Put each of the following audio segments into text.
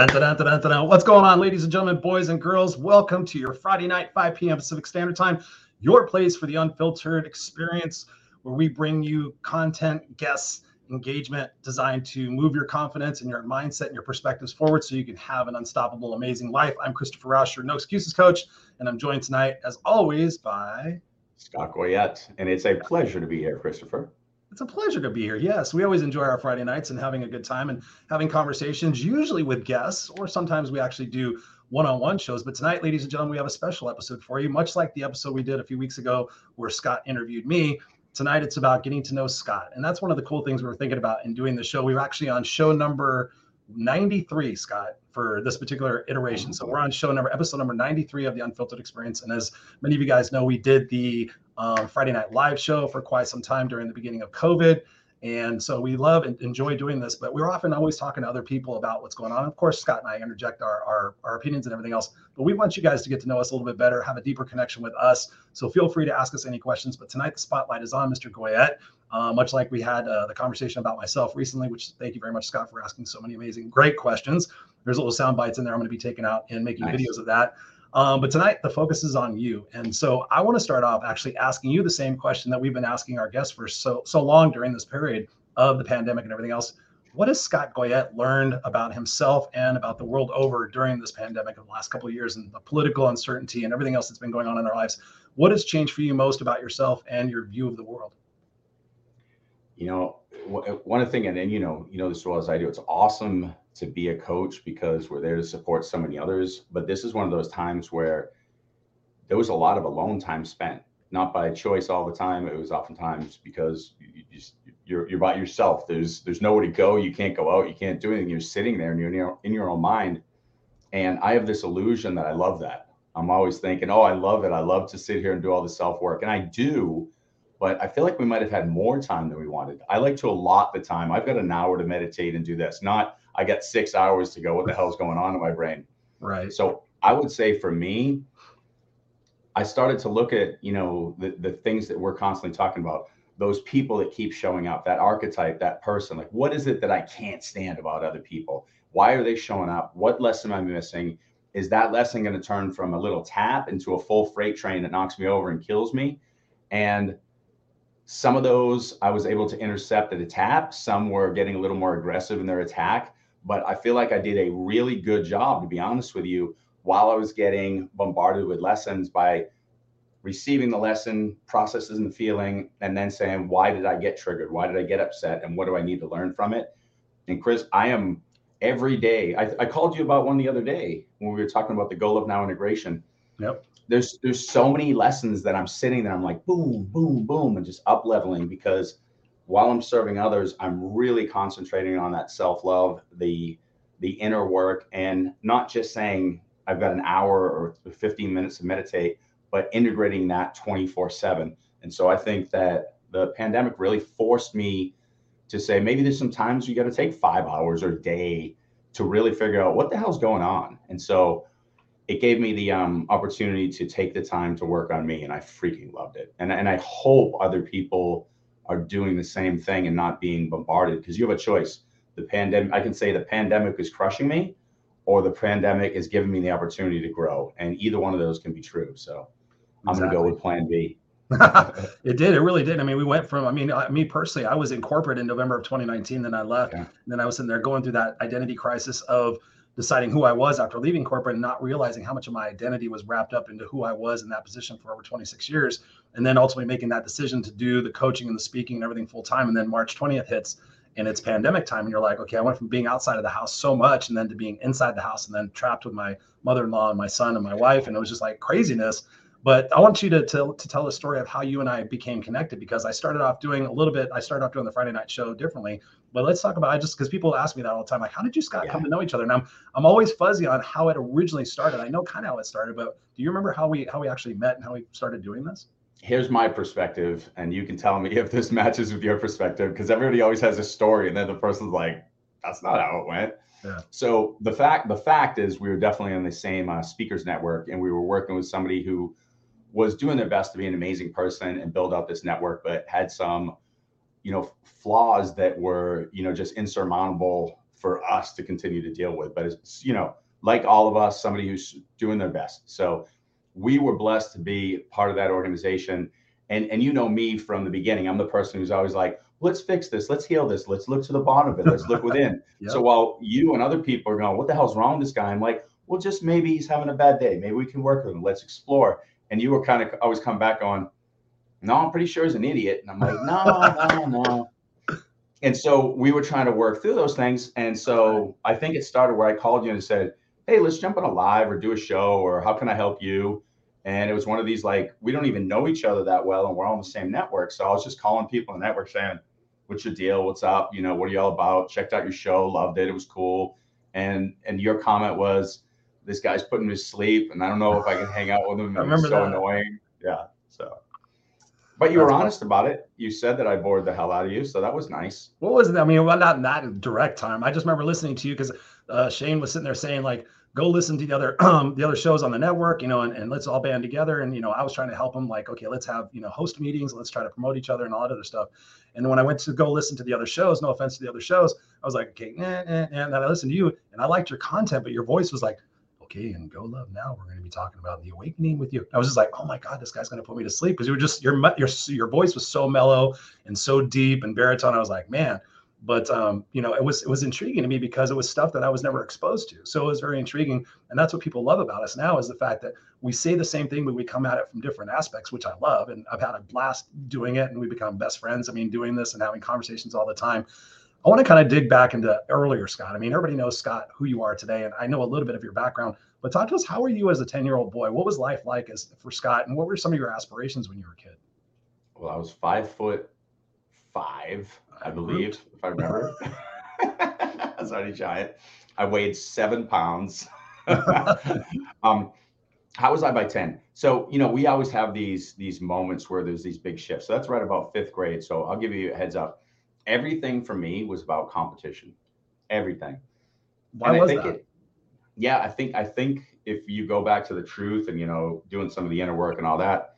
What's going on, ladies and gentlemen, boys and girls? Welcome to your Friday night, 5 p.m. Pacific Standard Time, your place for the unfiltered experience, where we bring you content, guests, engagement designed to move your confidence and your mindset and your perspectives forward so you can have an unstoppable, amazing life. I'm Christopher Rausch, your No Excuses coach, and I'm joined tonight, as always, by Scott Goyette. And it's a pleasure to be here, Christopher. It's a pleasure to be here. Yes, we always enjoy our Friday nights and having a good time and having conversations, usually with guests, or sometimes we actually do one on one shows. But tonight, ladies and gentlemen, we have a special episode for you, much like the episode we did a few weeks ago where Scott interviewed me. Tonight, it's about getting to know Scott. And that's one of the cool things we were thinking about in doing the show. We were actually on show number 93, Scott, for this particular iteration. So we're on show number, episode number 93 of the Unfiltered Experience. And as many of you guys know, we did the um, Friday Night Live show for quite some time during the beginning of COVID. And so we love and enjoy doing this, but we're often always talking to other people about what's going on. Of course, Scott and I interject our, our, our, opinions and everything else, but we want you guys to get to know us a little bit better, have a deeper connection with us. So feel free to ask us any questions. But tonight, the spotlight is on Mr. Goyette, uh, much like we had uh, the conversation about myself recently, which thank you very much, Scott, for asking so many amazing, great questions. There's little sound bites in there I'm going to be taking out and making nice. videos of that. Um, but tonight the focus is on you, and so I want to start off actually asking you the same question that we've been asking our guests for so so long during this period of the pandemic and everything else. What has Scott Goyette learned about himself and about the world over during this pandemic of the last couple of years and the political uncertainty and everything else that's been going on in our lives? What has changed for you most about yourself and your view of the world? You know, one thing, and then you know, you know this as well as I do. It's awesome to be a coach because we're there to support so many others. But this is one of those times where there was a lot of alone time spent, not by choice all the time. It was oftentimes because you just you're you're by yourself. There's there's nowhere to go. You can't go out. You can't do anything. You're sitting there and you're in your in your own mind. And I have this illusion that I love that. I'm always thinking, oh, I love it. I love to sit here and do all the self work, and I do but I feel like we might have had more time than we wanted. I like to allot the time. I've got an hour to meditate and do this, not I got six hours to go. What the hell's going on in my brain? Right. So I would say for me, I started to look at, you know, the, the things that we're constantly talking about, those people that keep showing up, that archetype, that person. Like, what is it that I can't stand about other people? Why are they showing up? What lesson am I missing? Is that lesson going to turn from a little tap into a full freight train that knocks me over and kills me? And some of those I was able to intercept at a tap. Some were getting a little more aggressive in their attack. But I feel like I did a really good job, to be honest with you, while I was getting bombarded with lessons by receiving the lesson, processes and feeling, and then saying, why did I get triggered? Why did I get upset? And what do I need to learn from it? And Chris, I am every day. I, I called you about one the other day when we were talking about the Go Love Now integration. Yep there's there's so many lessons that I'm sitting there. I'm like boom, boom, boom, and just up leveling because while I'm serving others, I'm really concentrating on that self love, the the inner work, and not just saying I've got an hour or 15 minutes to meditate, but integrating that 24 seven. And so I think that the pandemic really forced me to say maybe there's some times you got to take five hours or a day to really figure out what the hell's going on. And so it gave me the um, opportunity to take the time to work on me and i freaking loved it and, and i hope other people are doing the same thing and not being bombarded because you have a choice the pandemic i can say the pandemic is crushing me or the pandemic is giving me the opportunity to grow and either one of those can be true so i'm going to go with plan b it did. It really did. I mean, we went from, I mean, I, me personally, I was in corporate in November of 2019. Then I left. Yeah. And then I was in there going through that identity crisis of deciding who I was after leaving corporate and not realizing how much of my identity was wrapped up into who I was in that position for over 26 years. And then ultimately making that decision to do the coaching and the speaking and everything full time. And then March 20th hits and it's pandemic time. And you're like, okay, I went from being outside of the house so much and then to being inside the house and then trapped with my mother in law and my son and my wife. And it was just like craziness. But I want you to, to, to tell a story of how you and I became connected because I started off doing a little bit, I started off doing the Friday night show differently but let's talk about I just because people ask me that all the time, like, how did you Scott yeah. come to know each other? And I'm I'm always fuzzy on how it originally started. I know kind of how it started, but do you remember how we how we actually met and how we started doing this? Here's my perspective, and you can tell me if this matches with your perspective, because everybody always has a story, and then the person's like, "That's not how it went." Yeah. So the fact the fact is, we were definitely on the same uh, speakers network, and we were working with somebody who was doing their best to be an amazing person and build out this network, but had some you know flaws that were you know just insurmountable for us to continue to deal with. But it's, you know, like all of us, somebody who's doing their best. So we were blessed to be part of that organization. And, and you know me from the beginning, I'm the person who's always like, let's fix this, let's heal this, let's look to the bottom of it, let's look within. yep. So while you and other people are going, what the hell's wrong with this guy? I'm like, well, just maybe he's having a bad day. Maybe we can work with him. Let's explore. And you were kind of always come back on, no, I'm pretty sure he's an idiot. And I'm like, no, no, no and so we were trying to work through those things. And so I think it started where I called you and said, Hey, let's jump on a live or do a show or how can I help you? And it was one of these like, we don't even know each other that well and we're all on the same network. So I was just calling people in the network saying, What's your deal? What's up? You know, what are you all about? Checked out your show, loved it. It was cool. And and your comment was, This guy's putting me to sleep and I don't know if I can hang out with him. I remember so that. annoying. Yeah. So but you That's were honest about it. You said that I bored the hell out of you, so that was nice. What was it? I mean, well, not in that direct time. I just remember listening to you because uh, Shane was sitting there saying like, "Go listen to the other um, the other shows on the network, you know, and, and let's all band together." And you know, I was trying to help him, like, okay, let's have you know host meetings, let's try to promote each other and all that other stuff. And when I went to go listen to the other shows, no offense to the other shows, I was like, okay, eh, eh, eh. and then I listened to you, and I liked your content, but your voice was like, okay, and go love now. We're going to be talking about the awakening with you. I was just like, oh my God, this guy's going to put me to sleep because you were just your your your voice was so mellow and so deep and baritone. I was like, man. But um, you know, it was it was intriguing to me because it was stuff that I was never exposed to. So it was very intriguing, and that's what people love about us now is the fact that we say the same thing, but we come at it from different aspects, which I love. And I've had a blast doing it, and we become best friends. I mean, doing this and having conversations all the time. I want to kind of dig back into earlier, Scott. I mean, everybody knows Scott, who you are today, and I know a little bit of your background. But talk to us, how were you as a 10 year old boy? What was life like as for Scott? And what were some of your aspirations when you were a kid? Well, I was five foot five, I believe, if I remember. I was already giant. I weighed seven pounds. um, how was I by 10? So, you know, we always have these these moments where there's these big shifts. So that's right about fifth grade. So I'll give you a heads up. Everything for me was about competition. Everything. Why and was that? It, yeah, I think I think if you go back to the truth and you know doing some of the inner work and all that,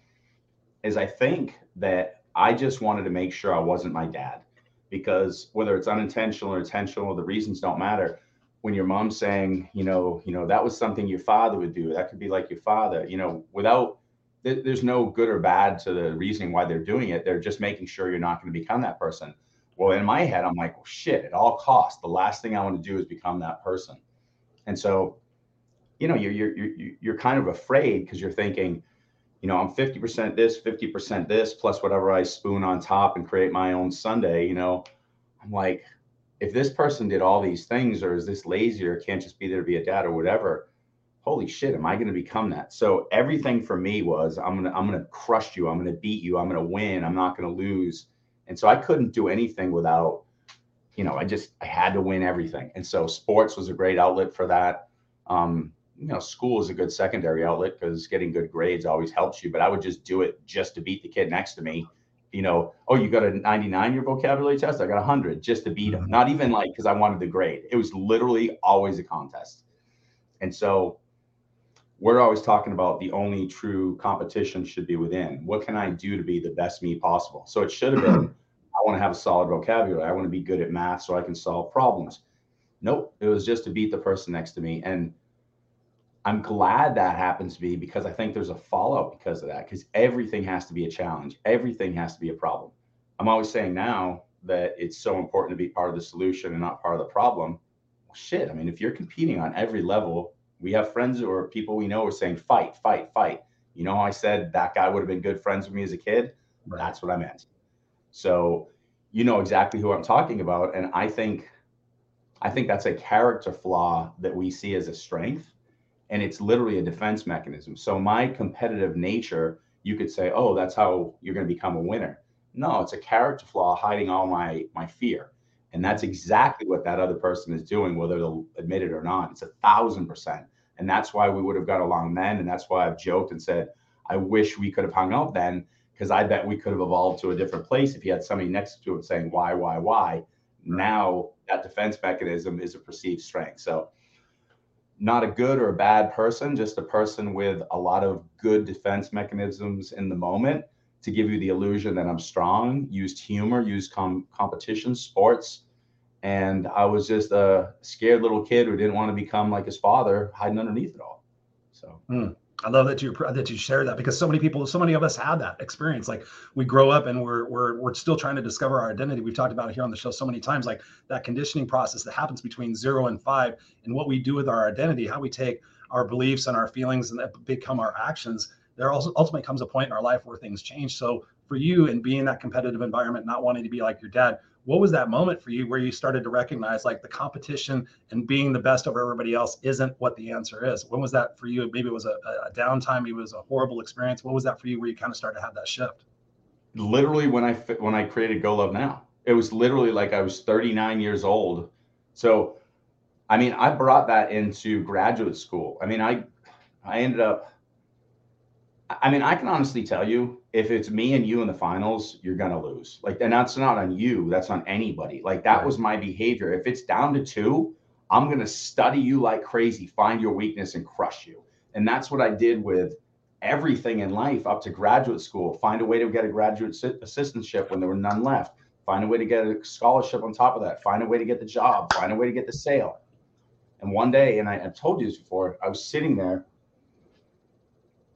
is I think that I just wanted to make sure I wasn't my dad because whether it's unintentional or intentional, the reasons don't matter. When your mom's saying, you know, you know that was something your father would do, that could be like your father, you know, without there's no good or bad to the reasoning why they're doing it. They're just making sure you're not going to become that person. Well, in my head, I'm like, well, shit, at all costs, the last thing I want to do is become that person. And so, you know, you're you're you're, you're kind of afraid because you're thinking, you know, I'm 50% this, 50% this, plus whatever I spoon on top and create my own sundae, you know. I'm like, if this person did all these things or is this lazy or can't just be there to be a dad or whatever, holy shit, am I going to become that? So everything for me was I'm gonna I'm gonna crush you, I'm gonna beat you, I'm gonna win, I'm not gonna lose. And so I couldn't do anything without you know, I just I had to win everything. And so sports was a great outlet for that. Um, you know, school is a good secondary outlet because getting good grades always helps you. But I would just do it just to beat the kid next to me. You know, oh, you got a 99 your vocabulary test? I got 100 just to beat him. Mm-hmm. Not even like because I wanted the grade. It was literally always a contest. And so we're always talking about the only true competition should be within. What can I do to be the best me possible? So it should have been want to have a solid vocabulary. I want to be good at math so I can solve problems. Nope, it was just to beat the person next to me. And I'm glad that happens to me because I think there's a fallout because of that. Because everything has to be a challenge, everything has to be a problem. I'm always saying now that it's so important to be part of the solution and not part of the problem. Well, shit, I mean, if you're competing on every level, we have friends or people we know are saying fight, fight, fight. You know, I said that guy would have been good friends with me as a kid. Right. That's what I meant. So you know exactly who I'm talking about. And I think I think that's a character flaw that we see as a strength. And it's literally a defense mechanism. So my competitive nature, you could say, oh, that's how you're going to become a winner. No, it's a character flaw hiding all my my fear. And that's exactly what that other person is doing, whether they'll admit it or not. It's a thousand percent. And that's why we would have got along then. And that's why I've joked and said, I wish we could have hung out then because I bet we could have evolved to a different place if you had somebody next to it saying why, why, why. Now that defense mechanism is a perceived strength. So not a good or a bad person, just a person with a lot of good defense mechanisms in the moment to give you the illusion that I'm strong, used humor, used com- competition, sports, And I was just a scared little kid who didn't want to become like his father, hiding underneath it all. So. Mm. I love that you that you share that because so many people, so many of us have that experience. Like we grow up and we're we're we're still trying to discover our identity. We've talked about it here on the show so many times, like that conditioning process that happens between zero and five, and what we do with our identity, how we take our beliefs and our feelings and that become our actions. There also ultimately comes a point in our life where things change. So for you and being that competitive environment, not wanting to be like your dad, what was that moment for you where you started to recognize like the competition and being the best over everybody else isn't what the answer is? When was that for you? Maybe it was a, a downtime it was a horrible experience. What was that for you where you kind of started to have that shift? Literally when i when i created go love now. It was literally like i was 39 years old. So i mean i brought that into graduate school. I mean i i ended up I mean, I can honestly tell you, if it's me and you in the finals, you're gonna lose. Like, and that's not on you. That's on anybody. Like, that right. was my behavior. If it's down to two, I'm gonna study you like crazy, find your weakness, and crush you. And that's what I did with everything in life up to graduate school. Find a way to get a graduate assistantship when there were none left. Find a way to get a scholarship on top of that. Find a way to get the job. Find a way to get the sale. And one day, and I, have told you this before, I was sitting there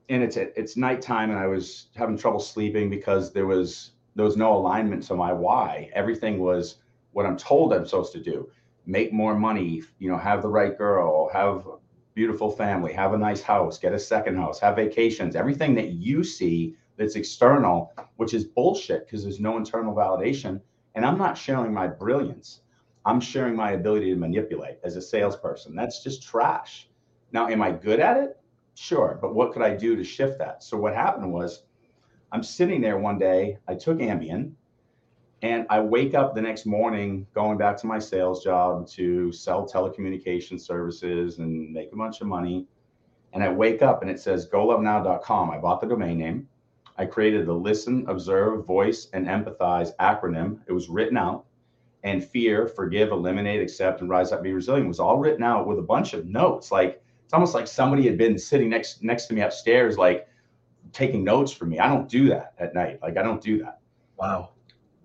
and it's it's nighttime and I was having trouble sleeping because there was there was no alignment to my why. Everything was what I'm told I'm supposed to do. Make more money, you know, have the right girl, have a beautiful family, have a nice house, get a second house, have vacations, everything that you see that's external, which is bullshit because there's no internal validation. And I'm not sharing my brilliance. I'm sharing my ability to manipulate as a salesperson. That's just trash. Now, am I good at it? Sure, but what could I do to shift that? So what happened was I'm sitting there one day, I took Ambien and I wake up the next morning going back to my sales job to sell telecommunication services and make a bunch of money. And I wake up and it says golovenow.com. I bought the domain name. I created the listen, observe, voice, and empathize acronym. It was written out. And fear, forgive, eliminate, accept, and rise up, be resilient was all written out with a bunch of notes. Like it's almost like somebody had been sitting next next to me upstairs, like taking notes for me. I don't do that at night. Like I don't do that. Wow.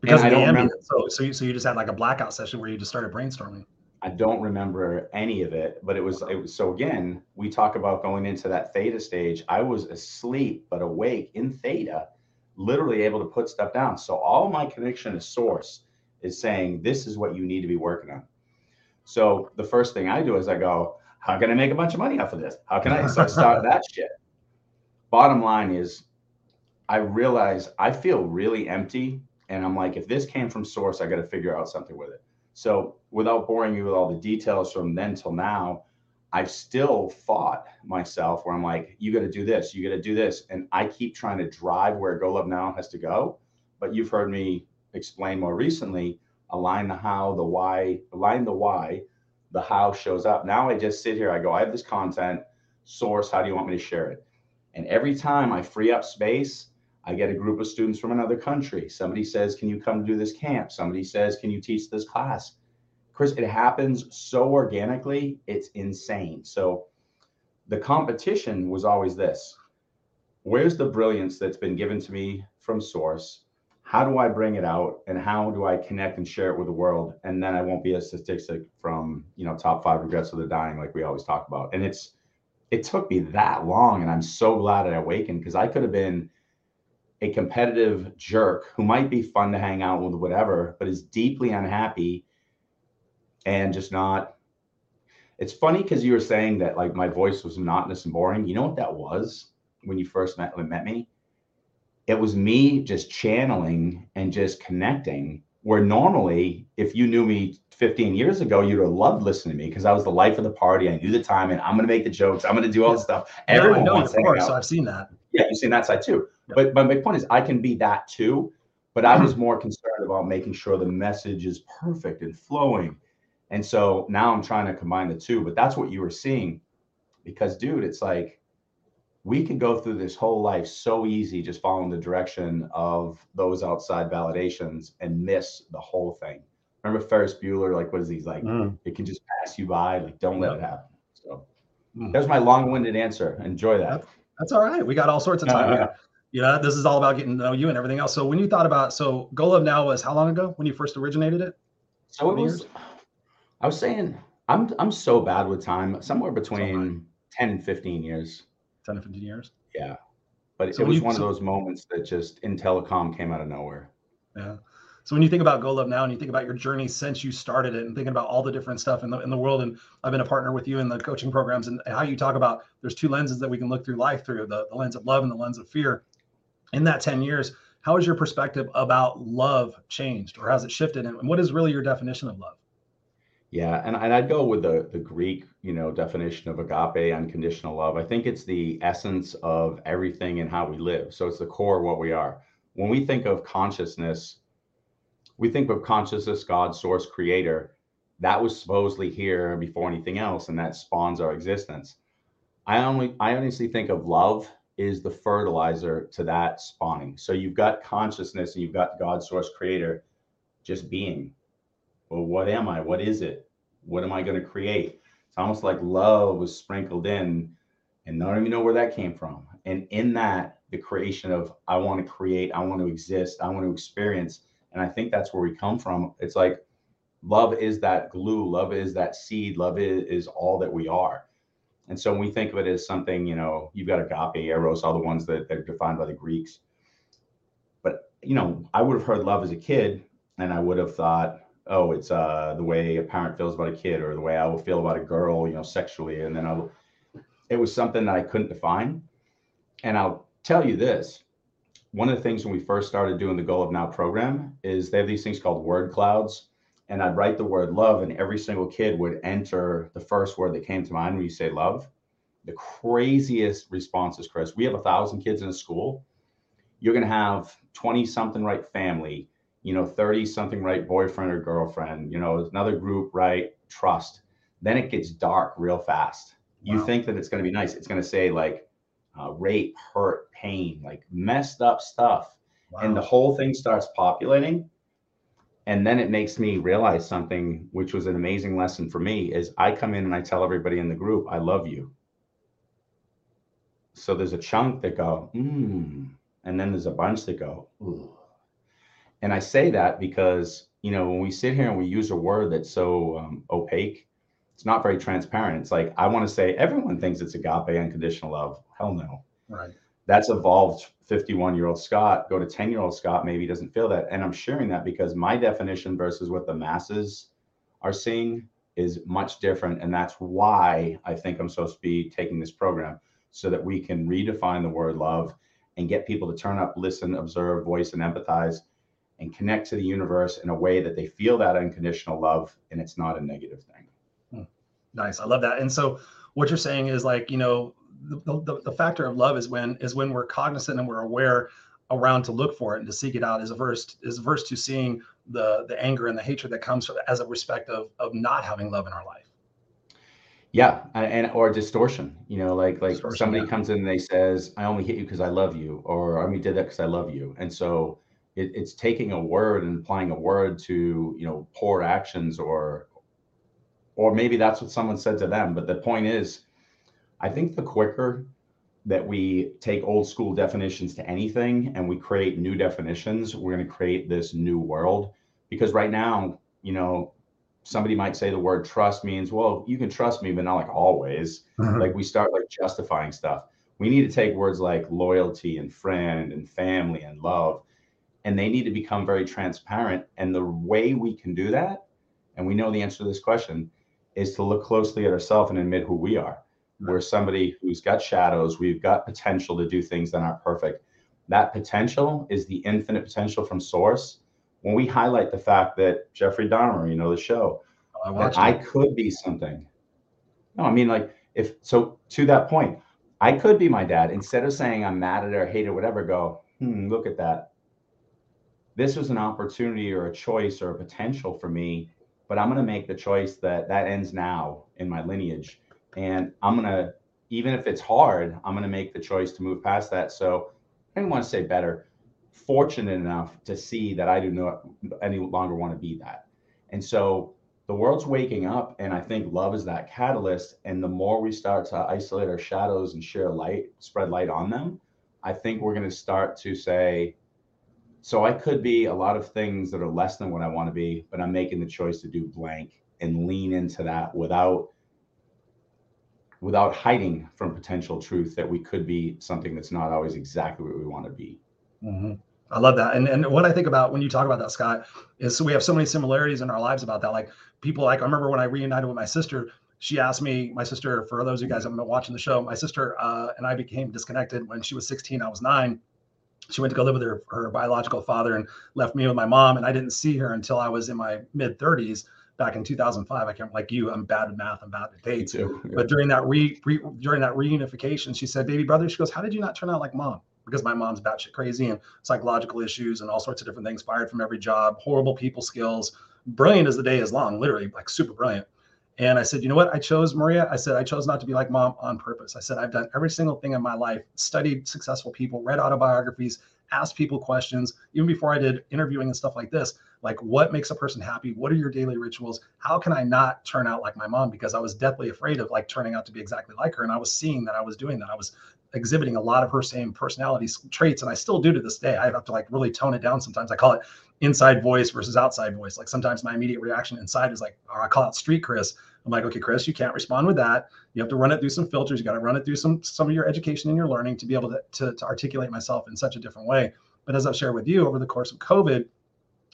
Because I don't remember. So, so you, so you just had like a blackout session where you just started brainstorming. I don't remember any of it, but it was it was so again, we talk about going into that theta stage. I was asleep but awake in theta, literally able to put stuff down. So all my connection to source is saying this is what you need to be working on. So the first thing I do is I go, how can I make a bunch of money off of this? How can I so start that shit? Bottom line is, I realize I feel really empty, and I'm like, if this came from source, I got to figure out something with it. So, without boring you with all the details from then till now, I've still fought myself where I'm like, you got to do this, you got to do this, and I keep trying to drive where Go Love Now has to go. But you've heard me explain more recently, align the how, the why, align the why the how shows up. Now I just sit here, I go, I have this content source. How do you want me to share it? And every time I free up space, I get a group of students from another country. Somebody says, Can you come do this camp? Somebody says, Can you teach this class? Chris, it happens so organically, it's insane. So the competition was always this where's the brilliance that's been given to me from source? How do I bring it out and how do I connect and share it with the world? And then I won't be a statistic from, you know, top five regrets of the dying, like we always talk about. And it's, it took me that long. And I'm so glad I awakened because I could have been a competitive jerk who might be fun to hang out with, whatever, but is deeply unhappy and just not. It's funny because you were saying that like my voice was monotonous and boring. You know what that was when you first met, met me? It was me just channeling and just connecting where normally if you knew me 15 years ago you'd have loved listening to me because i was the life of the party. I knew the time and i'm going to make the jokes. I'm going to do all the stuff. Everyone no, knows of course. so i've seen that. Yeah you've seen that side too. Yeah. but, but my point is i can be that too but i was mm-hmm. more concerned about making sure the message is perfect and flowing. And so now i'm trying to combine the two but that's what you were seeing because dude it's like we can go through this whole life so easy just following the direction of those outside validations and miss the whole thing. Remember Ferris Bueller? Like, what is he like? Mm. It can just pass you by. Like, don't let it happen. So mm. there's my long-winded answer. Enjoy that. That's, all right. We got all sorts of time. Uh, yeah, this is all about getting to know you and everything else. So when you thought about so Go Love Now was how long ago when you first originated it? So it was I was saying I'm I'm so bad with time, somewhere between 10 and 15 years. 10 to 15 years. Yeah. But So it was you one of those moments that just in telecom came out of nowhere. yeah. So when you think about Go Love Now and you think about your journey since you started it and thinking about all the different stuff in the in the world, and I've been a partner with you in the coaching programs and how you talk about there's two lenses that we can look through life through the, the lens of love and the lens of fear. In that 10 years, how has your perspective about love changed or has it shifted? And what is really your definition of love? Yeah, and, and I'd go with the the Greek, you know, definition of agape, unconditional love. I think it's the essence of everything and how we live. So it's the core of what we are. When we think of consciousness, we think of consciousness, God, source, creator. That was supposedly here before anything else, and that spawns our existence. I only I honestly think of love is the fertilizer to that spawning. So you've got consciousness and you've got God, source, creator, just being well, what am I? What is it? What am I going to create? It's almost like love was sprinkled in, and I don't even know where that came from. And in that, the creation of I want to create, I want to exist, I want to experience. And I think that's where we come from. It's like love is that glue, love is that seed, love is, is all that we are. And so when we think of it as something, you know, you've got agape, eros, all the ones that, that are defined by the Greeks. But, you know, I would have heard love as a kid, and I would have thought, oh, it's uh, the way a parent feels about a kid or the way I will feel about a girl, you know, sexually. And then I, will, it was something that I couldn't define. And I'll tell you this one of the things when we first started doing the Go Love Now program is they have these things called word clouds. And I'd write the word love, and every single kid would enter the first word that came to mind when you say love. The craziest responses, Chris. We have a thousand kids in a school. You're going to have 20 something right family, you know, 30 something right boyfriend or girlfriend, you know, another group right trust. Then it gets dark real fast. You Wow. think that it's going to be nice. It's going to say like uh, rape, hurt, pain, like messed up stuff. And the whole thing starts populating. And then it makes me realize something, which was an amazing lesson for me, is I come in and I tell everybody in the group, I love you. So there's a chunk that go, mm, and then there's a bunch that go, ooh. And I say that because, you know, when we sit here and we use a word that's so um, opaque, it's not very transparent. It's like, I want to say everyone thinks it's agape unconditional love. Hell no. Right. That's evolved 51 year old Scott. Go to 10 year old Scott, maybe doesn't feel that. And I'm sharing that because my definition versus what the masses are seeing is much different. And that's why I think I'm supposed to be taking this program so that we can redefine the word love and get people to turn up, listen, observe, voice, and empathize and connect to the universe in a way that they feel that unconditional love and it's not a negative thing. Hmm. Nice. I love that. And so what you're saying is like, you know, the, the, the factor of love is when is when we're cognizant and we're aware around to look for it and to seek it out is averse is averse to seeing the the anger and the hatred that comes from, as a respect of of not having love in our life. Yeah, a- and or distortion. You know, like like Distortion, somebody yeah. comes in and they says, "I only hit you because I love you," or "I only did that because I love you," and so it, it's taking a word and applying a word to you know poor actions or or maybe that's what someone said to them. But the point is, I think the quicker that we take old school definitions to anything and we create new definitions, we're going to create this new world. Because right now, you know, somebody might say the word trust means, well, you can trust me, but not like always. Mm-hmm. Like we start like justifying stuff. We need to take words like loyalty and friend and family and love, and they need to become very transparent. And the way we can do that, and we know the answer to this question, is to look closely at ourselves and admit who we are. We're somebody who's got shadows. We've got potential to do things that aren't perfect. That potential is the infinite potential from source. When we highlight the fact that Jeffrey Dahmer, you know, the show, I that I could be something. No, I mean, like, if so, to that point, I could be my dad. Instead of saying I'm mad at her, hate it, whatever, go, hmm, look at that. This was an opportunity or a choice or a potential for me, but I'm going to make the choice that that ends now in my lineage. And I'm going to, even if it's hard, I'm going to make the choice to move past that. So I don't want to say better, fortunate enough to see that I do not any longer want to be that. And so the world's waking up, and I think love is that catalyst. And the more we start to isolate our shadows and share light, spread light on them, I think we're going to start to say, so I could be a lot of things that are less than what I want to be, but I'm making the choice to do blank. and lean into that without without hiding from potential truth that we could be something that's not always exactly what we want to be. Mm-hmm. I love that. And and what I think about when you talk about that, Scott, is so we have so many similarities in our lives about that. Like people, like I remember when I reunited with my sister, she asked me, my sister, for those of you guys that have been watching the show, my sister uh, and I became disconnected when she was 16. I was nine. She went to go live with her, her biological father and left me with my mom. And I didn't see her until I was in my mid 30s back in 2005. I can't like you. I'm bad at math. I'm bad at dates. Yeah. But during that re, re, during that reunification, she said, "Baby brother," she goes, "How did you not turn out like mom?" Because my mom's batshit crazy and psychological issues and all sorts of different things. Fired from every job, horrible people skills, brilliant as the day is long, literally like super brilliant. And I said, you know what? I chose Maria. I said, I chose not to be like mom on purpose. I said, I've done every single thing in my life, studied successful people, read autobiographies, asked people questions, even before I did interviewing and stuff like this. Like, what makes a person happy? What are your daily rituals? How can I not turn out like my mom? Because I was deathly afraid of like turning out to be exactly like her. And I was seeing that I was doing that. I was exhibiting a lot of her same personality traits. And I still do to this day. I have to like really tone it down sometimes. I call it inside voice versus outside voice. Like sometimes my immediate reaction inside is like, or I call it street Chris. I'm like, okay, Chris, you can't respond with that. You have to run it through some filters. You got to run it through some some of your education and your learning to be able to, to, to articulate myself in such a different way. But as I've shared with you over the course of COVID,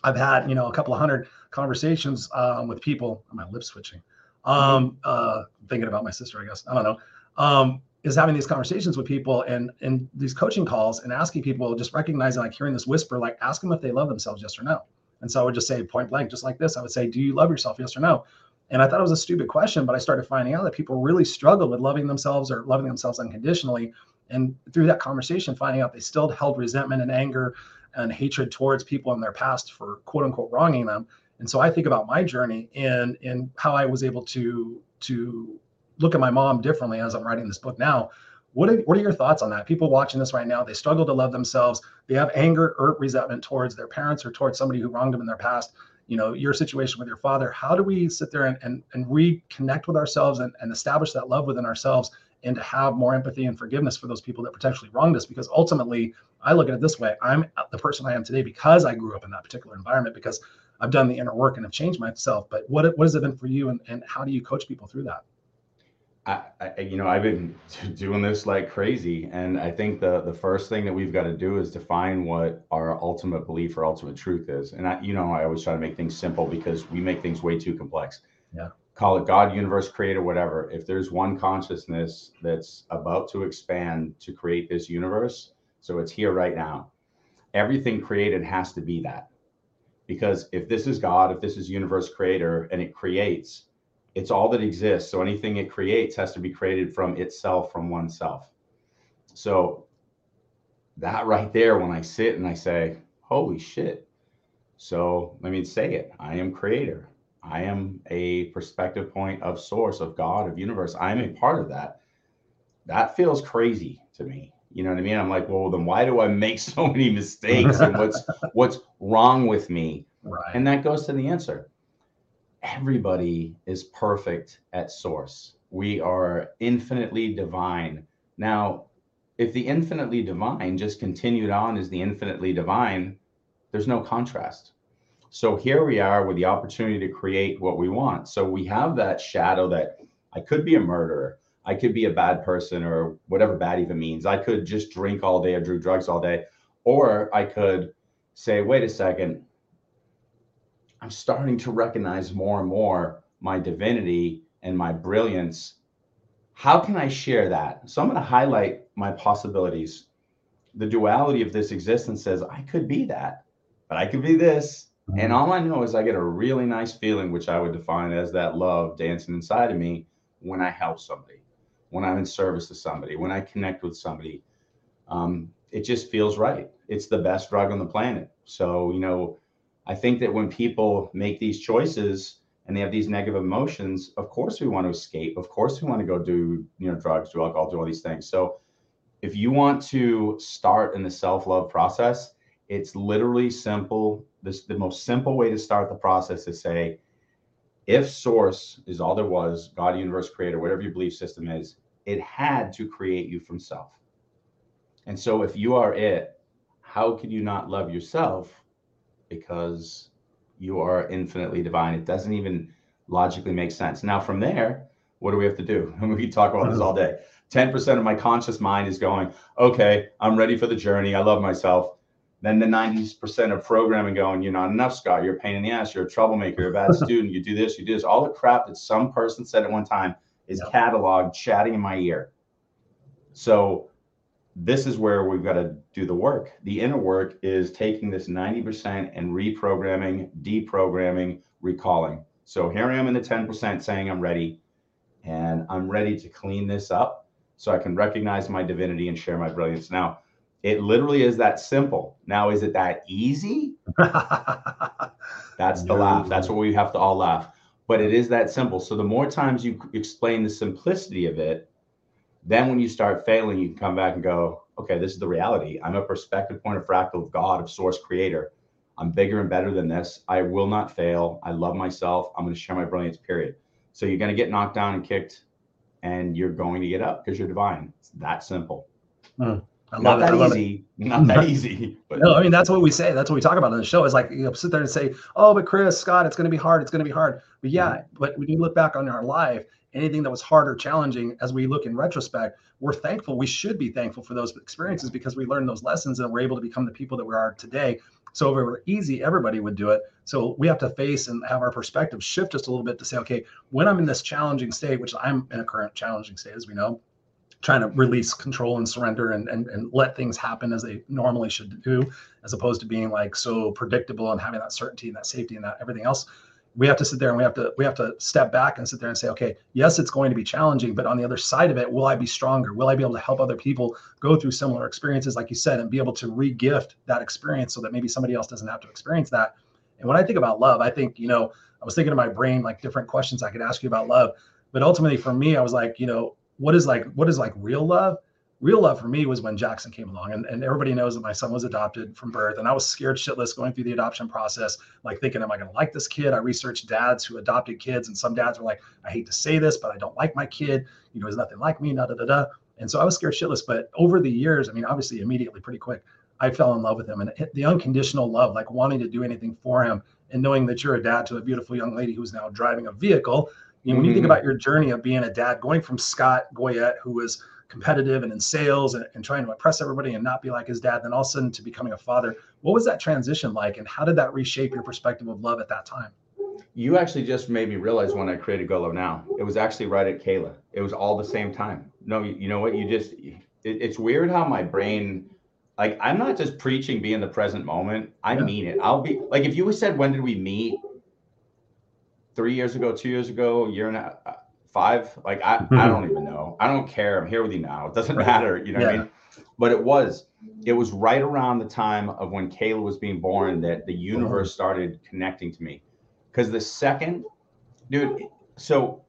I've had you know a couple of hundred conversations um, with people. My lips switching. Um, uh, thinking about my sister, I guess. I don't know. Um, is having these conversations with people and and these coaching calls and asking people, just recognizing like hearing this whisper, like ask them if they love themselves, yes or no. And so I would just say point blank, just like this. I would say, do you love yourself, yes or no? And I thought it was a stupid question, but I started finding out that people really struggle with loving themselves or loving themselves unconditionally. And through that conversation, finding out they still held resentment and anger and hatred towards people in their past for quote unquote wronging them. And so I think about my journey and and how I was able to to look at my mom differently as I'm writing this book now. What are, what are your thoughts on that? People watching this right now, they struggle to love themselves. They have anger or resentment towards their parents or towards somebody who wronged them in their past. You know, your situation with your father. How do we sit there and, and, and reconnect with ourselves and, and establish that love within ourselves and to have more empathy and forgiveness for those people that potentially wronged us? Because ultimately, I look at it this way I'm the person I am today because I grew up in that particular environment, because I've done the inner work and have changed myself. But what, what has it been for you and, and how do you coach people through that? I, I, you know, I've been doing this like crazy, and I think the the first thing that we've got to do is define what our ultimate belief or ultimate truth is. And I, you know, I always try to make things simple because we make things way too complex. Yeah. Call it God, universe, creator, whatever. If there's one consciousness that's about to expand to create this universe, so it's here right now. Everything created has to be that, because if this is God, if this is universe creator, and it creates it's all that exists. So anything it creates has to be created from itself, from oneself. So that right there, when I sit and I say, holy shit. So let me say it. I am creator. I am a perspective point of source, of God, of universe. I am a part of that. That feels crazy to me. You know what I mean? I'm like, well, then why do I make so many mistakes? and what's what's wrong with me? Right. And that goes to the answer everybody is perfect at source. We are infinitely divine. Now, if the infinitely divine just continued on as the infinitely divine, there's no contrast. So here we are with the opportunity to create what we want. So we have that shadow that I could be a murderer, I could be a bad person, or whatever bad even means. I could just drink all day or do drugs all day, or I could say, wait a second, I'm starting to recognize more and more my divinity and my brilliance. How can I share that? So I'm going to highlight my possibilities. The duality of this existence says I could be that, but I could be this. Mm-hmm. And all I know is I get a really nice feeling, which I would define as that love dancing inside of me when I help somebody, when I'm in service to somebody, when I connect with somebody. Um, it just feels right. It's the best drug on the planet. So, you know, I think that when people make these choices and they have these negative emotions, of course we want to escape. Of course we want to go do, you know, drugs, do alcohol, do all these things. So if you want to start in the self-love process, it's literally simple. This the most simple way to start the process is say, if source is all there was, God, universe, creator, whatever your belief system is, it had to create you from self. And so if you are it, how can you not love yourself because you are infinitely divine. It doesn't even logically make sense. Now from there, what do we have to do? And we can talk about this all day. 10% of my conscious mind is going, okay, I'm ready for the journey. I love myself. Then the 90% of programming going, you're not enough, Scott. You're a pain in the ass. You're a troublemaker. You're a bad student. You do this, you do this. All the crap that some person said at one time is yeah. cataloged, chatting in my ear. So this is where we've got to do the work. The inner work is taking this 90% and reprogramming, deprogramming, recalling. So here I am in the 10% saying I'm ready and I'm ready to clean this up so I can recognize my divinity and share my brilliance. Now, it literally is that simple. Now, is it that easy? That's the no. laugh. That's what we have to all laugh. But it is that simple. So the more times you explain the simplicity of it, then when you start failing, you can come back and go, okay, this is the reality. I'm a perspective point of fractal of God, of source creator. I'm bigger and better than this. I will not fail. I love myself. I'm going to share my brilliance, period. So you're going to get knocked down and kicked, and you're going to get up because you're divine. It's that simple. Mm, not that easy. Not that easy. But. No, I mean that's what we say. That's what we talk about on the show. Is like you know, sit there and say, "Oh, but Chris, Scott, it's going to be hard. It's going to be hard." But yeah, mm-hmm. but when you look back on our life, anything that was hard or challenging, as we look in retrospect, we're thankful. We should be thankful for those experiences because we learned those lessons and we're able to become the people that we are today. So if it were easy, everybody would do it. So we have to face and have our perspective shift just a little bit to say, okay, when I'm in this challenging state, which I'm in a current challenging state, as we know, trying to release control and surrender and, and, and let things happen as they normally should do, as opposed to being like so predictable and having that certainty and that safety and that everything else we have to sit there and we have to we have to step back and sit there and say okay yes it's going to be challenging but on the other side of it will i be stronger? Will i be able to help other people go through similar experiences like you said and be able to re-gift that experience so that maybe somebody else doesn't have to experience that? And when i think about love i think you know i was thinking in my brain like different questions i could ask you about love. But ultimately for me i was like you know what is like what is like real love real love for me was when Jackson came along. And, and everybody knows that my son was adopted from birth. And I was scared shitless going through the adoption process, like thinking, am I going to like this kid? I researched dads who adopted kids. And some dads were like, I hate to say this, but I don't like my kid. You know, he's nothing like me, da da da da. And so I was scared shitless. But over the years, I mean, obviously, immediately, pretty quick, I fell in love with him. And the unconditional love, like wanting to do anything for him and knowing that you're a dad to a beautiful young lady who's now driving a vehicle. You know, when mm-hmm. you think mm-hmm. about your journey of being a dad, going from Scott Goyette, who was competitive and in sales and, and trying to impress everybody and not be like his dad, then all of a sudden to becoming a father. What was that transition like, and how did that reshape your perspective of love at that time? You actually just made me realize when I created Go Love Now, it was actually right at Kayla. It was all the same time. No, you, you know what? You just, it, it's weird how my brain, like, I'm not just preaching being the present moment. I yeah. mean it. I'll be like, if you said, when did we meet? Three years ago, two years ago, a year and a five. Like I, mm-hmm. I don't even know. I don't care. I'm here with you now. It doesn't right. matter. You know yeah. what I mean? But it was, it was right around the time of when Kayla was being born that the universe started connecting to me. Because the second, dude, so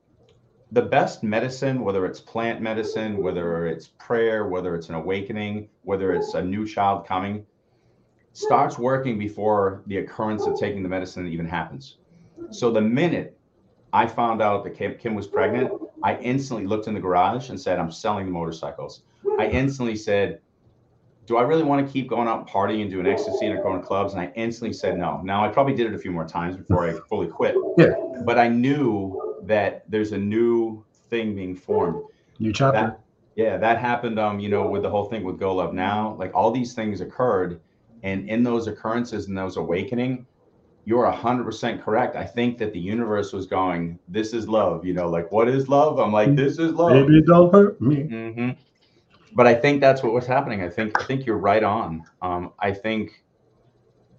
the best medicine, whether it's plant medicine, whether it's prayer, whether it's an awakening, whether it's a new child coming, starts working before the occurrence of taking the medicine even happens. So the minute I found out that Kim, Kim was pregnant, I instantly looked in the garage and said, I'm selling the motorcycles. I instantly said, do I really want to keep going out partying and doing ecstasy and going to clubs? And I instantly said no. Now I probably did it a few more times before I fully quit. Yeah. But I knew that there's a new thing being formed. New chapter. That, yeah, that happened. Um, you know, with the whole thing with Go Love Now, like all these things occurred, and in those occurrences and those awakening, you're 100% correct. I think that the universe was going, This is love. You know, like, what is love? I'm like, This is love. Baby, don't hurt me. Mm-hmm. But I think that's what was happening. I think, I think you're right on. Um, I think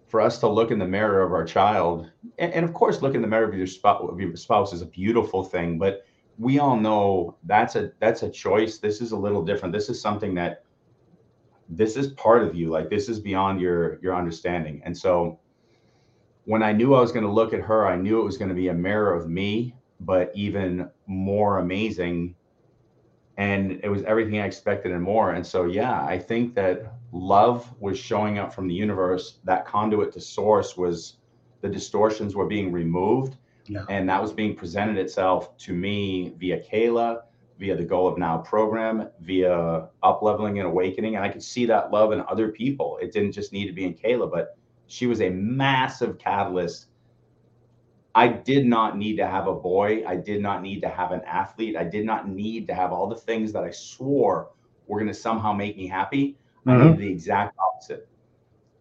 for us to look in the mirror of our child, and, and of course, look in the mirror of your, spouse, of your spouse is a beautiful thing, but we all know that's a that's a choice. This is a little different. This is something that this is part of you. Like this is beyond your your understanding. And so when I knew I was going to look at her, I knew it was going to be a mirror of me, but even more amazing. And it was everything I expected and more. And so, yeah, I think that love was showing up from the universe. That conduit to source was the distortions were being removed. Yeah. And that was being presented itself to me via Kayla, via the Go Love Now program, via up leveling and awakening. And I could see that love in other people. It didn't just need to be in Kayla, but she was a massive catalyst. I did not need to have a boy. I did not need to have an athlete. I did not need to have all the things that I swore were going to somehow make me happy. Mm-hmm. I needed the exact opposite.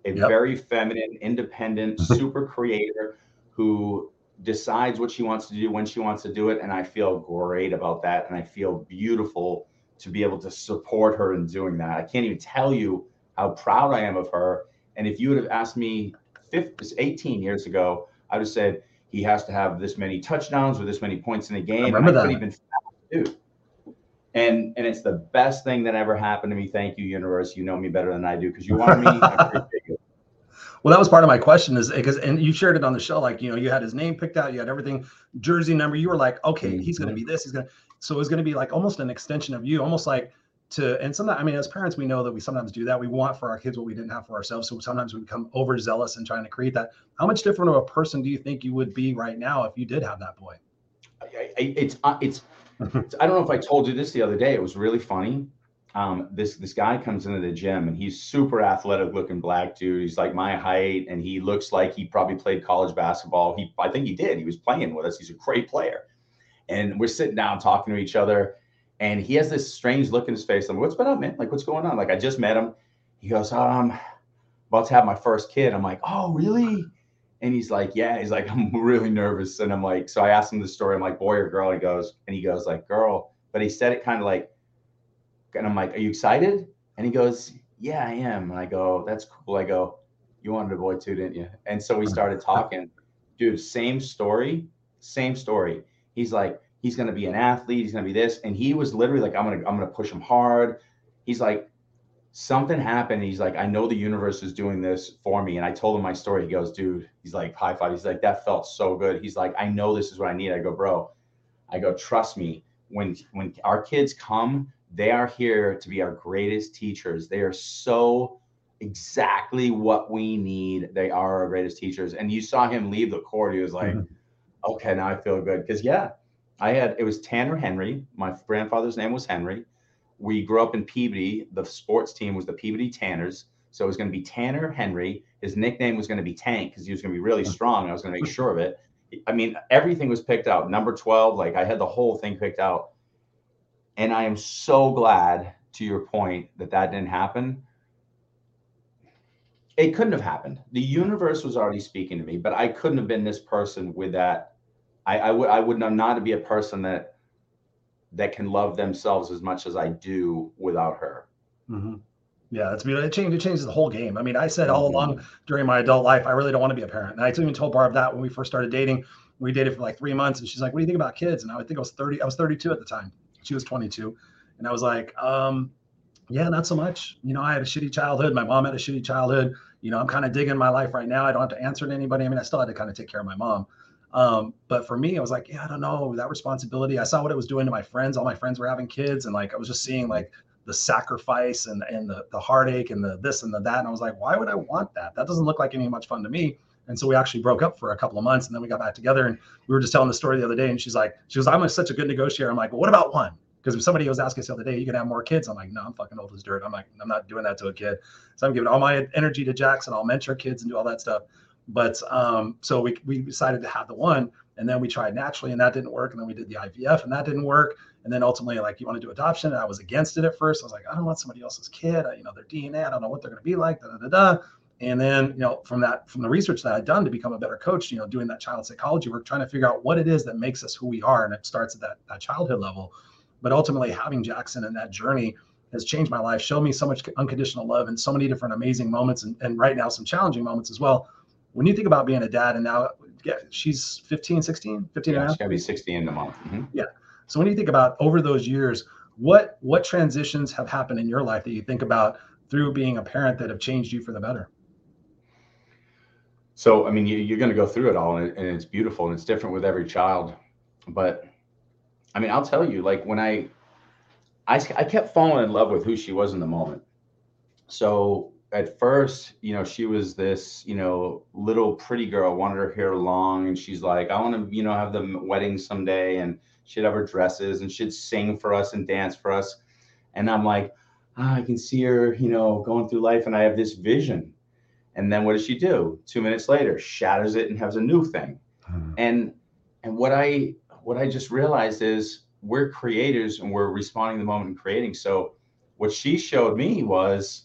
A yep. very feminine, independent, super creator who decides what she wants to do when she wants to do it. And I feel great about that. And I feel beautiful to be able to support her in doing that. I can't even tell you how proud I am of her. And if you would have asked me 15, 18 years ago, I would have said, he has to have this many touchdowns or this many points in a game. I remember I that. Even do. And and it's the best thing that ever happened to me. Thank you, universe. You know me better than I do because you want me. I appreciate you. Well, that was part of my question is because and you shared it on the show, like you know, you had his name picked out, you had everything, jersey number. You were like, okay, mm-hmm. he's gonna be this, he's gonna so it was gonna be like almost an extension of you, almost like to and sometimes i mean as parents we know that we sometimes do that. We want for our kids what we didn't have for ourselves. So sometimes we become overzealous in trying to create that. How much different of a person do you think you would be right now if you did have that boy? It's uh, it's, it's i don't know if i told you this the other day. It was really funny. Um, this this guy comes into the gym and he's super athletic looking black dude. He's like my height and he looks like he probably played college basketball. He i think he did. He was playing with us. He's a great player. And we're sitting down talking to each other and he has this strange look in his face. I'm like, what's been up, man? Like, what's going on? Like, I just met him. He goes, um, about to have my first kid. I'm like, oh, really? And he's like, yeah. He's like, I'm really nervous. And I'm like, so I asked him the story. I'm like, boy or girl? He goes, and he goes like, girl. But he said it kind of like, and I'm like, are you excited? And he goes, yeah, I am. And I go, that's cool. I go, you wanted a boy too, didn't you? And so we started talking. Dude, same story, same story. He's like, he's going to be an athlete. He's going to be this. And he was literally like, I'm going to, I'm going to push him hard. He's like, something happened. He's like, I know the universe is doing this for me. And I told him my story. He goes, dude, he's like, high five. He's like, that felt so good. He's like, I know this is what I need. I go, bro, I go, trust me. When, when our kids come, they are here to be our greatest teachers. They are so exactly what we need. They are our greatest teachers. And you saw him leave the court. He was like, mm-hmm. okay, now I feel good. Cause yeah, I had it was Tanner Henry. My grandfather's name was Henry. We grew up in Peabody. The sports team was the Peabody Tanners. So it was going to be Tanner Henry. His nickname was going to be Tank because he was going to be really strong. I was going to make sure of it. I mean, everything was picked out. Number 12, like I had the whole thing picked out. And I am so glad, to your point, that that didn't happen. It couldn't have happened. The universe was already speaking to me, but I couldn't have been this person with that I, I would I would not be a person that that can love themselves as much as I do without her. Mm-hmm. Yeah, that's beautiful. It changed. It changes the whole game. I mean, I said all mm-hmm. along during my adult life, I really don't want to be a parent. And I even told Barb that when we first started dating. We dated for like three months, and she's like, "What do you think about kids?" And I would think I was thirty. I was thirty-two at the time. She was twenty-two, and I was like, um, "Yeah, not so much." You know, I had a shitty childhood. My mom had a shitty childhood. You know, I'm kind of digging my life right now. I don't have to answer to anybody. I mean, I still had to kind of take care of my mom. Um, but for me, I was like, yeah, I don't know that responsibility. I saw what it was doing to my friends. All my friends were having kids, and like I was just seeing like the sacrifice and and the the heartache and the this and the that. And I was like, why would I want that? That doesn't look like any much fun to me. And so we actually broke up for a couple of months, and then we got back together. And we were just telling the story the other day, and she's like, she was, I'm such a good negotiator. I'm like, well, what about one? Because if somebody was asking us the other day, you can have more kids. I'm like, no, I'm fucking old as dirt. I'm like, I'm not doing that to a kid. So I'm giving all my energy to Jackson. I'll mentor kids and do all that stuff. But um, so we we decided to have the one. And then we tried naturally and that didn't work. And then we did the IVF and that didn't work. And then ultimately, like, you want to do adoption? And I was against it at first. I was like, I don't want somebody else's kid. I, you know, their DNA, I don't know what they're going to be like, da, da, da, da. And then, you know, from that, from the research that I'd done to become a better coach, you know, doing that child psychology work, trying to figure out what it is that makes us who we are. And it starts at that, that childhood level. But ultimately, having Jackson and that journey has changed my life, showed me so much unconditional love and so many different amazing moments. And, and right now, some challenging moments as well. When you think about being a dad and now yeah, she's 15, 16, 15 yeah, and a half. She's gonna be 16 in a month. Mm-hmm. Yeah. So when you think about over those years, what what transitions have happened in your life that you think about through being a parent that have changed you for the better? So I mean, you, are going to go through it all, and, it, and it's beautiful, and it's different with every child. But I mean, I'll tell you, like when I, I, I kept falling in love with who she was in the moment. So at first, you know, she was this, you know, little pretty girl, wanted her hair long, and she's like, I want to, you know, have the wedding someday, and she'd have her dresses, and she'd sing for us and dance for us, and I'm like, ah, I can see her, you know, going through life, and I have this vision, and then what does she do? Two minutes later, shatters it and has a new thing, Mm-hmm. And and what I what I just realized is we're creators and we're responding to the moment and creating. So what she showed me was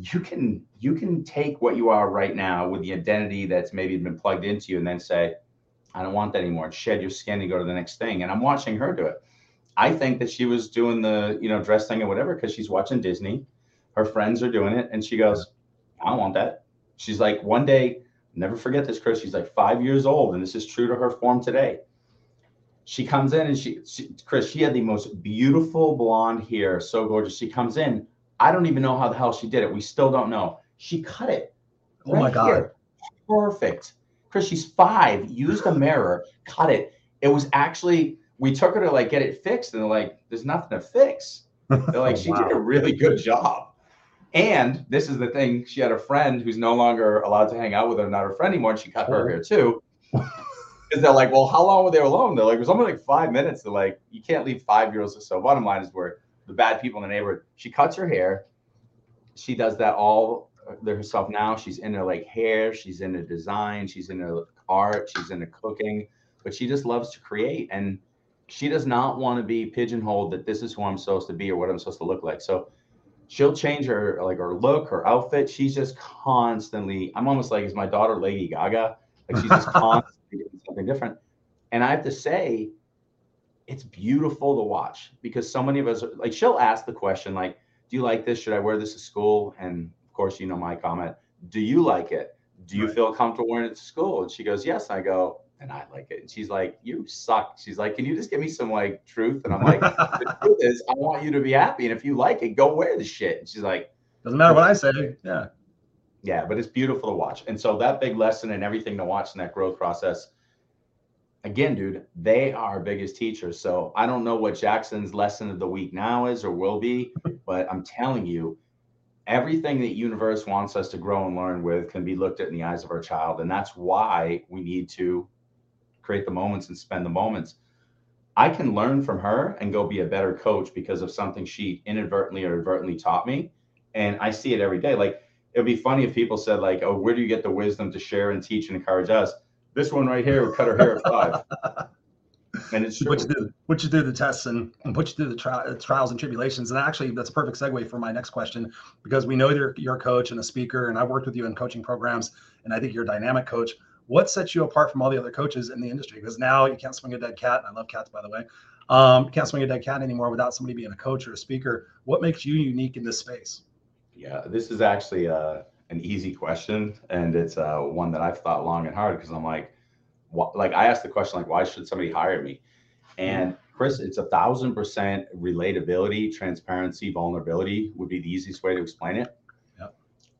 you can you can take what you are right now with the identity that's maybe been plugged into you and then say i don't want that anymore and shed your skin and go to the next thing. And i'm watching her do it. I think that she was doing the you know dress thing or whatever because she's watching disney. Her friends are doing it and she goes i don't want that. She's like one day never forget this chris she's like five years old and this is true to her form today. She comes in and she, she chris she had the most beautiful blonde hair so gorgeous. She comes in I don't even know how the hell she did it. We still don't know. She cut it. Oh right my God. Here. Perfect. Chris, she's five, used a mirror, cut it. It was actually, we took her to like get it fixed, and they're like, there's nothing to fix. They're like, she wow. did a really good job. And this is the thing, she had a friend who's no longer allowed to hang out with her, not her friend anymore, and she cut her hair too. Because they're like, well, how long were they alone? They're like, it was only like five minutes. They're like, you can't leave five years or so. Bottom line is we're the bad people in the neighborhood. She cuts her hair. She does that all herself now. She's into like hair. She's into design. She's into art. She's into cooking. But she just loves to create, and she does not want to be pigeonholed that this is who I'm supposed to be or what I'm supposed to look like. So she'll change her like her look, her outfit. She's just constantly. I'm almost like is my daughter Lady Gaga. Like she's just constantly doing something different. And I have to say, it's beautiful to watch because so many of us like she'll ask the question like do you like this? Should i wear this to school? And of course you know my comment do you like it? Do you right. feel comfortable wearing it to school? And she goes yes. I go and i like it. And she's like you suck. She's like can you just give me some like truth? And i'm like the truth is i want you to be happy and if you like it go wear the shit. And she's like doesn't matter what i say. Yeah. Yeah but it's beautiful to watch. And so that big lesson and everything to watch in that growth process again, dude, they are our biggest teachers. So I don't know what Jackson's lesson of the week now is or will be, but I'm telling you, everything that universe wants us to grow and learn with can be looked at in the eyes of our child. And that's why we need to create the moments and spend the moments. I can learn from her and go be a better coach because of something she inadvertently or advertently taught me. And I see it every day. Like it would be funny if people said, like, oh, where do you get the wisdom to share and teach and encourage us? This one right here would cut her hair at five. And it's true. Which do, which do the tests and and put you through the tri- trials and tribulations. And actually, that's a perfect segue for my next question because we know you're, you're a coach and a speaker, and I've worked with you in coaching programs, and I think you're a dynamic coach. What sets you apart from all the other coaches in the industry? Because now you can't swing a dead cat. And I love cats, by the way. Um, can't swing a dead cat anymore without somebody being a coach or a speaker. What makes you unique in this space? Yeah, this is actually uh, an easy question, and it's uh, one that I've thought long and hard because I'm like, wh- like I asked the question like, why should somebody hire me? And Chris, it's a thousand percent relatability, transparency, vulnerability would be the easiest way to explain it. Yep.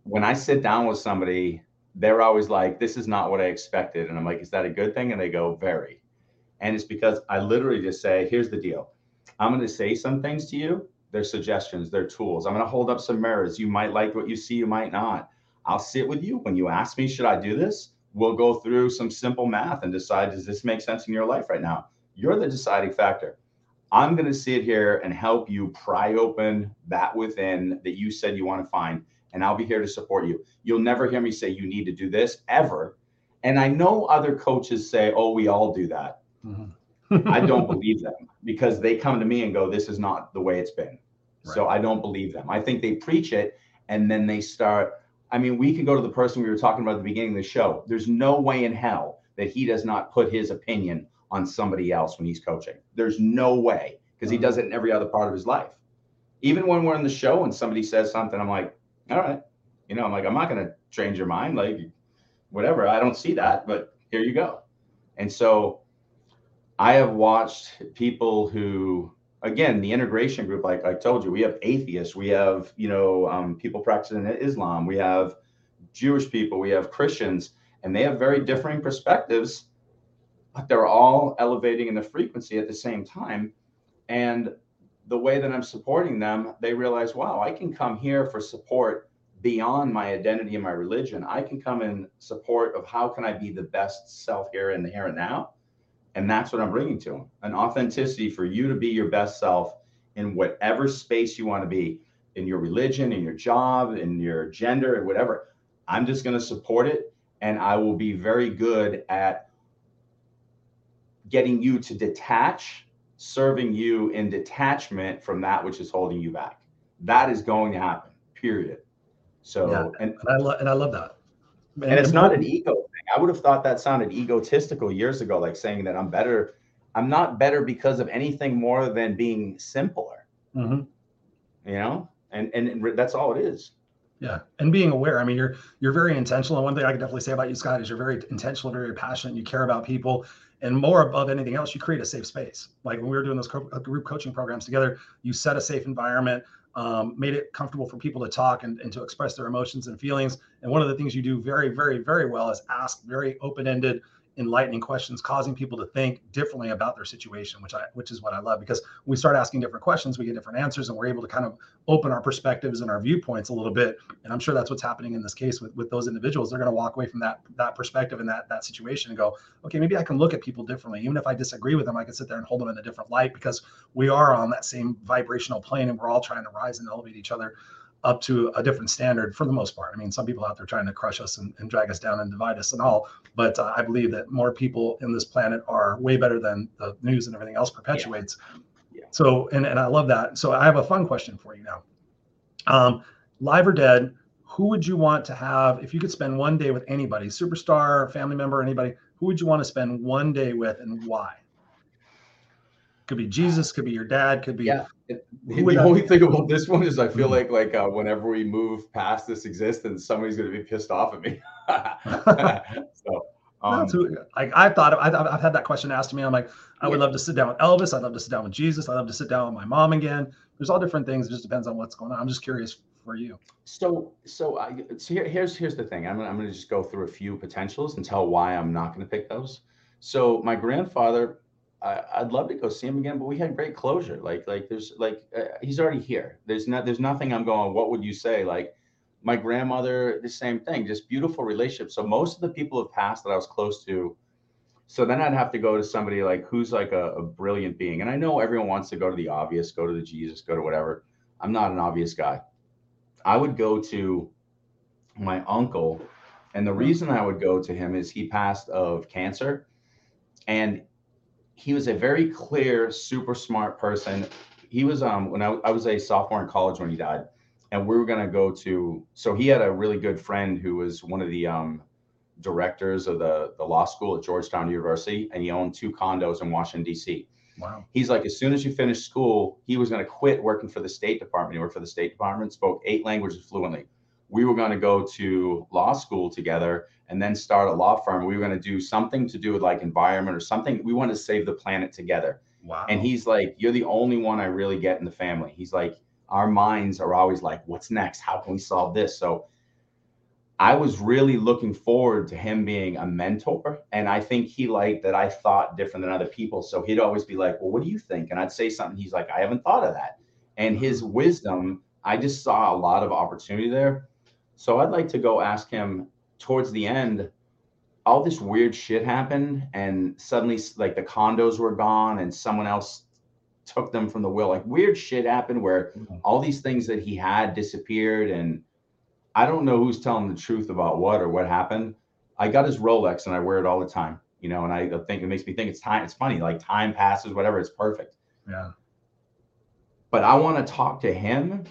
When I sit down with somebody, they're always like, "This is not what I expected," and I'm like, "Is that a good thing?" And they go, "Very." And it's because I literally just say, "Here's the deal. I'm going to say some things to you. They're suggestions. They're tools. I'm going to hold up some mirrors. You might like what you see. You might not. I'll sit with you when you ask me, should I do this? We'll go through some simple math and decide, does this make sense in your life right now? You're the deciding factor. I'm going to sit here and help you pry open that within that you said you want to find, and I'll be here to support you. You'll never hear me say you need to do this ever. And I know other coaches say, oh, we all do that. Mm-hmm. I don't believe them because they come to me and go, this is not the way it's been. Right. So I don't believe them. I think they preach it and then they start I mean, we can go to the person we were talking about at the beginning of the show. There's no way in hell that he does not put his opinion on somebody else when he's coaching. There's no way because he mm-hmm. does it in every other part of his life. Even when we're in the show and somebody says something, I'm like, all right, you know, I'm like, I'm not going to change your mind. Like, whatever. I don't see that, but here you go. And so I have watched people who again, the integration group, like I told you, we have atheists, we have, you know, um, people practicing Islam, we have Jewish people, we have Christians, and they have very differing perspectives, but they're all elevating in the frequency at the same time. And the way that I'm supporting them, they realize, wow, I can come here for support beyond my identity and my religion. I can come in support of how can I be the best self here and here and now and that's what I'm bringing to them an authenticity for you to be your best self in whatever space you want to be in your religion, in your job, in your gender, and whatever. I'm just going to support it. And I will be very good at getting you to detach, serving you in detachment from that which is holding you back. That is going to happen. Period. So Yeah. and And I love and I love that. and it's not an ego thing. I would have thought that sounded egotistical years ago, like saying that I'm better. I'm not better because of anything more than being simpler, Mhm. you know? And and that's all it is. Yeah, and being aware. I mean, you're you're very intentional. And one thing I can definitely say about you, Scott, is you're very intentional, very passionate. You care about people, and more above anything else, you create a safe space. Like when we were doing those co- uh, group coaching programs together, you set a safe environment, um, made it comfortable for people to talk and, and to express their emotions and feelings. And one of the things you do very, very, very well is ask very open-ended, enlightening questions, causing people to think differently about their situation, which I which is what I love because we start asking different questions, we get different answers, and we're able to kind of open our perspectives and our viewpoints a little bit. And i'm sure that's what's happening in this case with, with those individuals. They're going to walk away from that that perspective and that that situation and go okay maybe i can look at people differently. Even if i disagree with them i can sit there and hold them in a different light because we are on that same vibrational plane and we're all trying to rise and elevate each other up to a different standard for the most part i mean some people out there trying to crush us and, and drag us down and divide us and all but uh, i believe that more people in this planet are way better than the news and everything else perpetuates Yeah. so and, and i love that so i have a fun question for you now um, live or dead, who would you want to have if you could spend one day with anybody, superstar, family member, anybody? Who would you want to spend one day with, and why? Could be Jesus, could be your dad, could be Yeah. The only thing about this one is I feel Mhm. like like uh, whenever we move past this existence, somebody's gonna be pissed off at me. so um, That's who, like I thought I've, I've had that question asked to me. I'm like, I would Yeah. love to sit down with Elvis. I'd love to sit down with Jesus. I'd love to sit down with my mom again. There's all different things. It just depends on what's going on. I'm just curious for you. So, so I so here, here's here's the thing. I'm gonna, I'm gonna just go through a few potentials and tell why I'm not gonna pick those. So my grandfather, I, I'd love to go see him again, but we had great closure. Like like there's like uh, he's already here. There's not there's nothing I'm going. What would you say? Like my grandmother, the same thing. Just beautiful relationship. So most of the people have passed that I was close to. So then I'd have to go to somebody like who's like a, a brilliant being. And I know everyone wants to go to the obvious, go to the Jesus, go to whatever. I'm not an obvious guy. I would go to my uncle, and the reason I would go to him is he passed of cancer, and he was a very clear, super smart person. He was um when I, I was a sophomore in college when he died, and we were gonna go to. So he had a really good friend who was one of the um directors of the the law school at Georgetown University, and he owned two condos in Washington D.C Wow. he's like, as soon as you finish school, he was going to quit working for the State Department. He worked for the State Department, spoke eight languages fluently. We were going to go to law school together and then start a law firm. We were going to do something to do with like environment or something. We want to save the planet together. Wow. And he's like, You're the only one I really get in the family. He's like, Our minds are always like, What's next? How can we solve this? So I was really looking forward to him being a mentor. And I think he liked that I thought different than other people. So he'd always be like, Well, what do you think? And I'd say something. He's like, I haven't thought of that. And his wisdom, I just saw a lot of opportunity there. So I'd like to go ask him towards the end. All this weird shit happened, and suddenly, like the condos were gone, and someone else took them from the will. Like weird shit happened where Mhm. all these things that he had disappeared, and I don't know who's telling the truth about what or what happened. I got his Rolex and I wear it all the time, you know, and I think it makes me think it's time. It's funny, like time passes, whatever, it's perfect. yeah. But I want to talk to him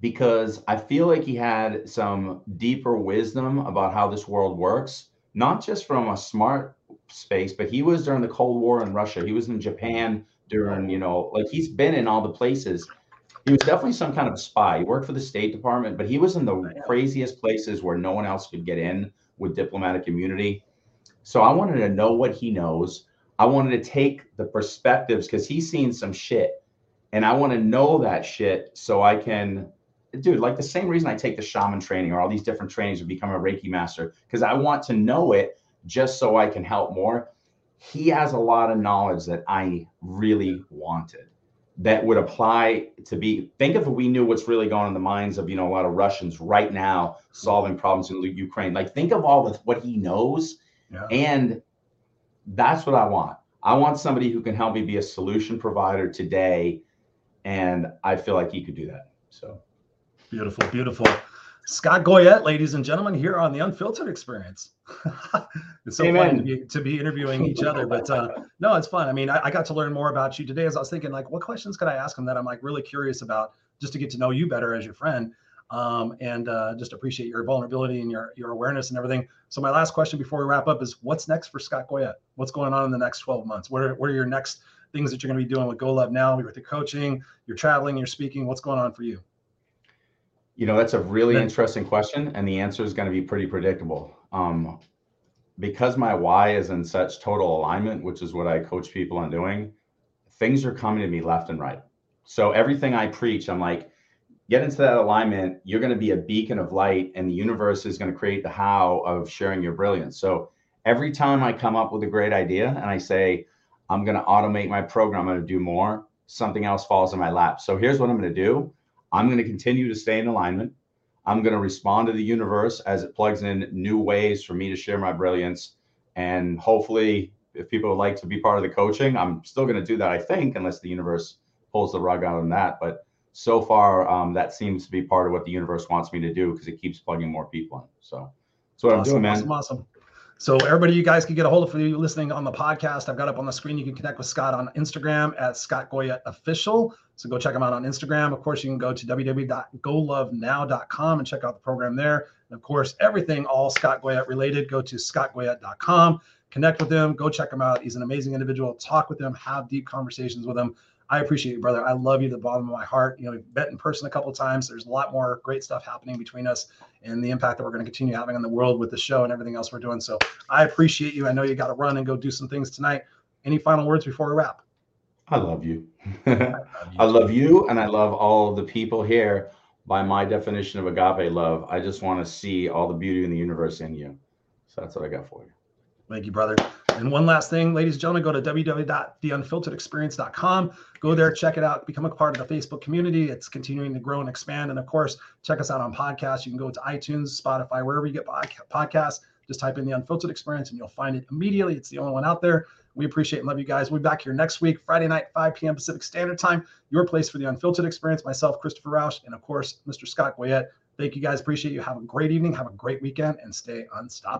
because I feel like he had some deeper wisdom about how this world works, not just from a smart space, but he was during the Cold War in Russia. He was in Japan during, you know, like he's been in all the places. He was definitely some kind of spy. He worked for the State Department, but he was in the craziest places where no one else could get in with diplomatic immunity. So I wanted to know what he knows. I wanted to take the perspectives because he's seen some shit. And I want to know that shit so I can, dude, like the same reason I take the shaman training or all these different trainings to become a Reiki master, because I want to know it just so I can help more. He has a lot of knowledge that I really wanted that would apply to be think if we knew what's really going on in the minds of you know a lot of Russians right now solving problems in Ukraine. Like think of all the what he knows Yeah. and that's what I want. I want somebody who can help me be a solution provider today. And I feel like he could do that. So Beautiful, beautiful. Scott Goyette, ladies and gentlemen, here on the Unfiltered Experience. it's so Amen. fun to be, to be interviewing each other, but uh, no, it's fun. I mean, I, I got to learn more about you today as I was thinking, like, what questions could I ask him that I'm like really curious about, just to get to know you better as your friend, um, and uh, just appreciate your vulnerability and your your awareness and everything. So my last question before we wrap up is, what's next for Scott Goyette? What's going on in the next 12 months? What are what are your next things that you're going to be doing with Go Love now? With your coaching, you're traveling, you're speaking. What's going on for you? You know, that's a really interesting question, and the answer is going to be pretty predictable. Um, because my why is in such total alignment, which is what I coach people on doing, things are coming to me left and right. So everything I preach, I'm like, get into that alignment. You're going to be a beacon of light, and the universe is going to create the how of sharing your brilliance. So every time I come up with a great idea and I say, I'm going to automate my program, I'm going to do more, something else falls in my lap. So here's what I'm going to do I'm going to continue to stay in alignment. I'm going to respond to the universe as it plugs in new ways for me to share my brilliance. And hopefully, if people would like to be part of the coaching, I'm still going to do that, I think, unless the universe pulls the rug out on that. But so far, um, that seems to be part of what the universe wants me to do because it keeps plugging more people in. So that's what I'm doing, man. Awesome, awesome. So everybody, you guys can get a hold of for you listening on the podcast. I've got up on the screen. You can connect with Scott on Instagram at Scott Goyette Official. So go check him out on Instagram. Of course, you can go to www.golovenow.com and check out the program there. And of course, everything all Scott Goyette related, go to scottgoyette.com. Connect with him. Go check him out. He's an amazing individual. Talk with him. Have deep conversations with him. I appreciate you, brother. I love you to the bottom of my heart. You know, we've met in person a couple of times. There's a lot more great stuff happening between us and the impact that we're going to continue having on the world with the show and everything else we're doing. So I appreciate you. I know you got to run and go do some things tonight. Any final words before we wrap? I love you. I love you, and I love all the people here. By my definition of agape love, I just want to see all the beauty in the universe in you. So that's what I got for you. Thank you, brother. And one last thing, ladies and gentlemen, go to www.theunfilteredexperience.com. Go there, check it out, become a part of the Facebook community. It's continuing to grow and expand. And of course, check us out on podcasts. You can go to iTunes, Spotify, wherever you get podca- podcasts. Just type in the Unfiltered Experience and you'll find it immediately. It's the only one out there. We appreciate and love you guys. We'll be back here next week, Friday night, 5 p.m. Pacific Standard Time. Your place for the Unfiltered Experience. Myself, Christopher Rausch, and of course, Mr. Scott Goyette. Thank you guys. Appreciate you. Have a great evening. Have a great weekend and stay unstoppable.